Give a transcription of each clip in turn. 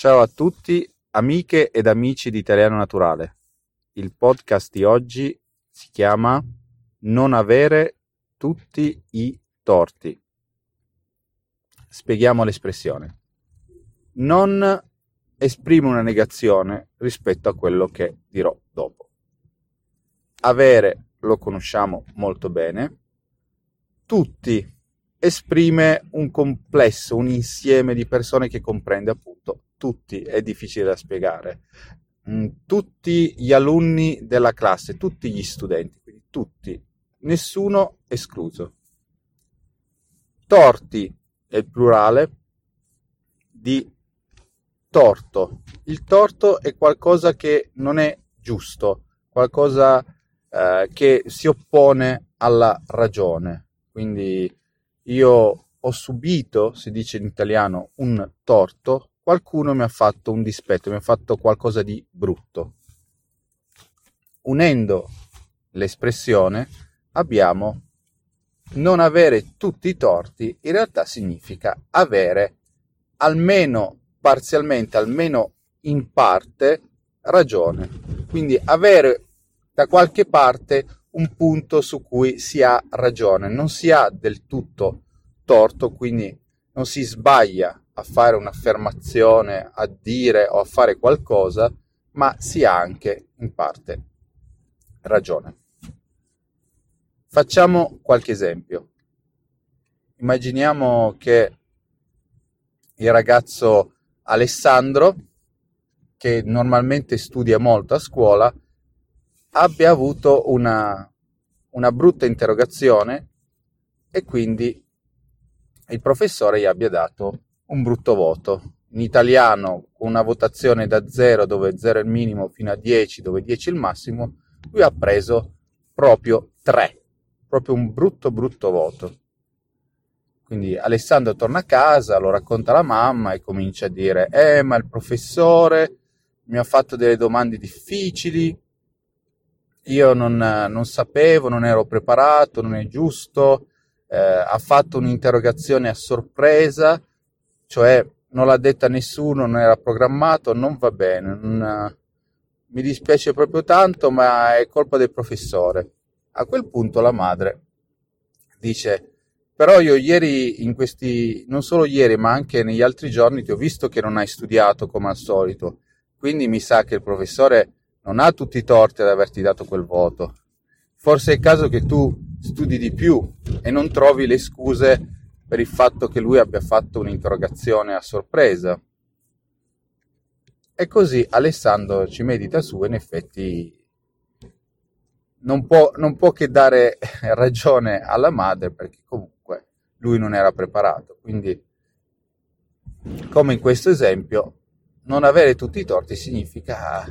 Ciao a tutti, amiche ed amici di Italiano Naturale. Il podcast di oggi si chiama Non avere tutti i torti. Spieghiamo l'espressione. Non esprime una negazione rispetto a quello che dirò dopo. Avere lo conosciamo molto bene. Tutti esprime un complesso, un insieme di persone che comprende appunto tutti, è difficile da spiegare, mm, tutti gli alunni della classe, tutti gli studenti, quindi tutti, nessuno escluso. Torti è il plurale di torto. Il torto è qualcosa che non è giusto, qualcosa eh, che si oppone alla ragione. Quindi io ho subito, si dice in italiano, un torto, qualcuno mi ha fatto un dispetto, mi ha fatto qualcosa di brutto. Unendo l'espressione abbiamo non avere tutti i torti, in realtà significa avere almeno parzialmente, almeno in parte, ragione. Quindi avere da qualche parte un punto su cui si ha ragione, non si ha del tutto torto, quindi non si sbaglia a fare un'affermazione, a dire o a fare qualcosa, ma si ha anche in parte ragione. Facciamo qualche esempio. Immaginiamo che il ragazzo Alessandro, che normalmente studia molto a scuola, abbia avuto una, una brutta interrogazione e quindi il professore gli abbia dato un brutto voto. In italiano, una votazione da 0 dove 0 è il minimo fino a 10 dove 10 è il massimo, lui ha preso proprio 3, proprio un brutto brutto voto. Quindi Alessandro torna a casa, lo racconta alla mamma e comincia a dire, eh ma il professore mi ha fatto delle domande difficili, io non, non sapevo, non ero preparato, non è giusto, eh, ha fatto un'interrogazione a sorpresa, cioè non l'ha detta nessuno, non era programmato, non va bene, non, mi dispiace proprio tanto, ma è colpa del professore. A quel punto la madre dice, però io ieri in questi, non solo ieri, ma anche negli altri giorni ti ho visto che non hai studiato come al solito, quindi mi sa che il professore non ha tutti i torti ad averti dato quel voto. Forse è il caso che tu studi di più e non trovi le scuse per il fatto che lui abbia fatto un'interrogazione a sorpresa. E così Alessandro ci medita su e in effetti non può, non può che dare ragione alla madre perché comunque lui non era preparato. Quindi, come in questo esempio, non avere tutti i torti significa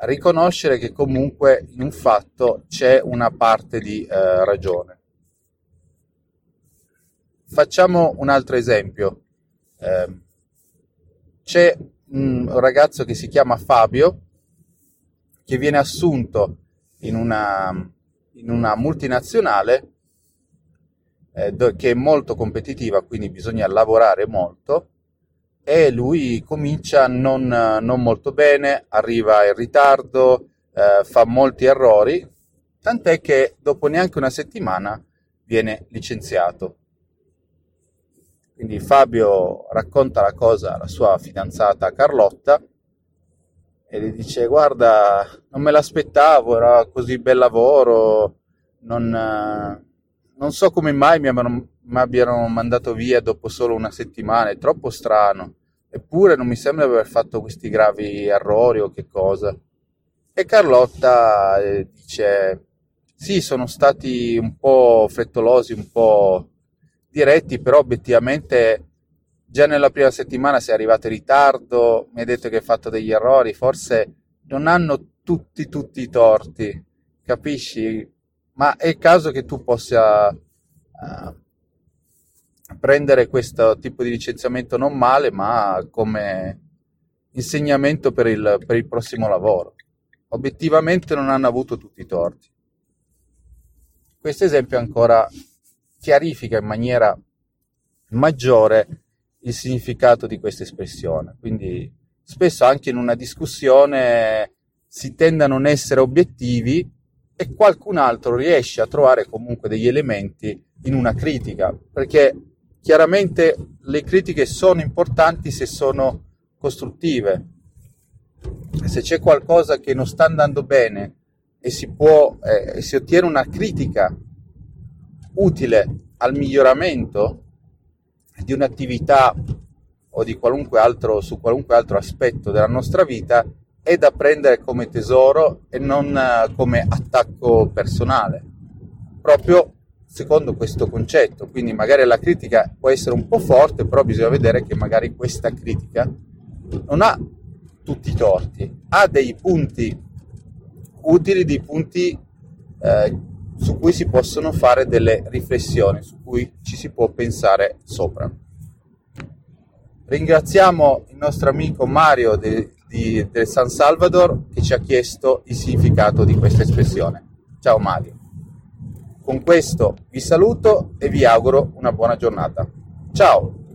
riconoscere che comunque in un fatto c'è una parte di eh, ragione. Facciamo un altro esempio. Eh, c'è un ragazzo che si chiama Fabio che viene assunto in una, in una multinazionale eh, che è molto competitiva, quindi bisogna lavorare molto e lui comincia non, non molto bene, arriva in ritardo, eh, fa molti errori, tant'è che dopo neanche una settimana viene licenziato. Quindi Fabio racconta la cosa alla sua fidanzata Carlotta e le dice guarda non me l'aspettavo, era così bel lavoro, non, non so come mai mi abbiano, mi abbiano mandato via dopo solo una settimana, è troppo strano. Eppure non mi sembra di aver fatto questi gravi errori o che cosa. E Carlotta eh, dice: Sì, sono stati un po' frettolosi, un po' diretti, però obiettivamente già nella prima settimana sei arrivato in ritardo, mi hai detto che hai fatto degli errori, forse non hanno tutti, tutti i torti, capisci? Ma è il caso che tu possa uh, prendere questo tipo di licenziamento non male, ma come insegnamento per il, per il prossimo lavoro. Obiettivamente non hanno avuto tutti i torti. Questo esempio ancora chiarifica in maniera maggiore il significato di questa espressione. Quindi spesso anche in una discussione si tende a non essere obiettivi e qualcun altro riesce a trovare comunque degli elementi in una critica, perché chiaramente le critiche sono importanti se sono costruttive. Se c'è qualcosa che non sta andando bene e si può eh, si ottiene una critica utile al miglioramento di un'attività o di qualunque altro su qualunque altro aspetto della nostra vita è da prendere come tesoro e non eh, come attacco personale, proprio secondo questo concetto. Quindi magari la critica può essere un po' forte, però bisogna vedere che magari questa critica non ha tutti i torti, ha dei punti utili, dei punti eh, su cui si possono fare delle riflessioni, su cui ci si può pensare sopra. Ringraziamo il nostro amico Mario de, di, del San Salvador che ci ha chiesto il significato di questa espressione. Ciao Mario. Con questo vi saluto e vi auguro una buona giornata. Ciao!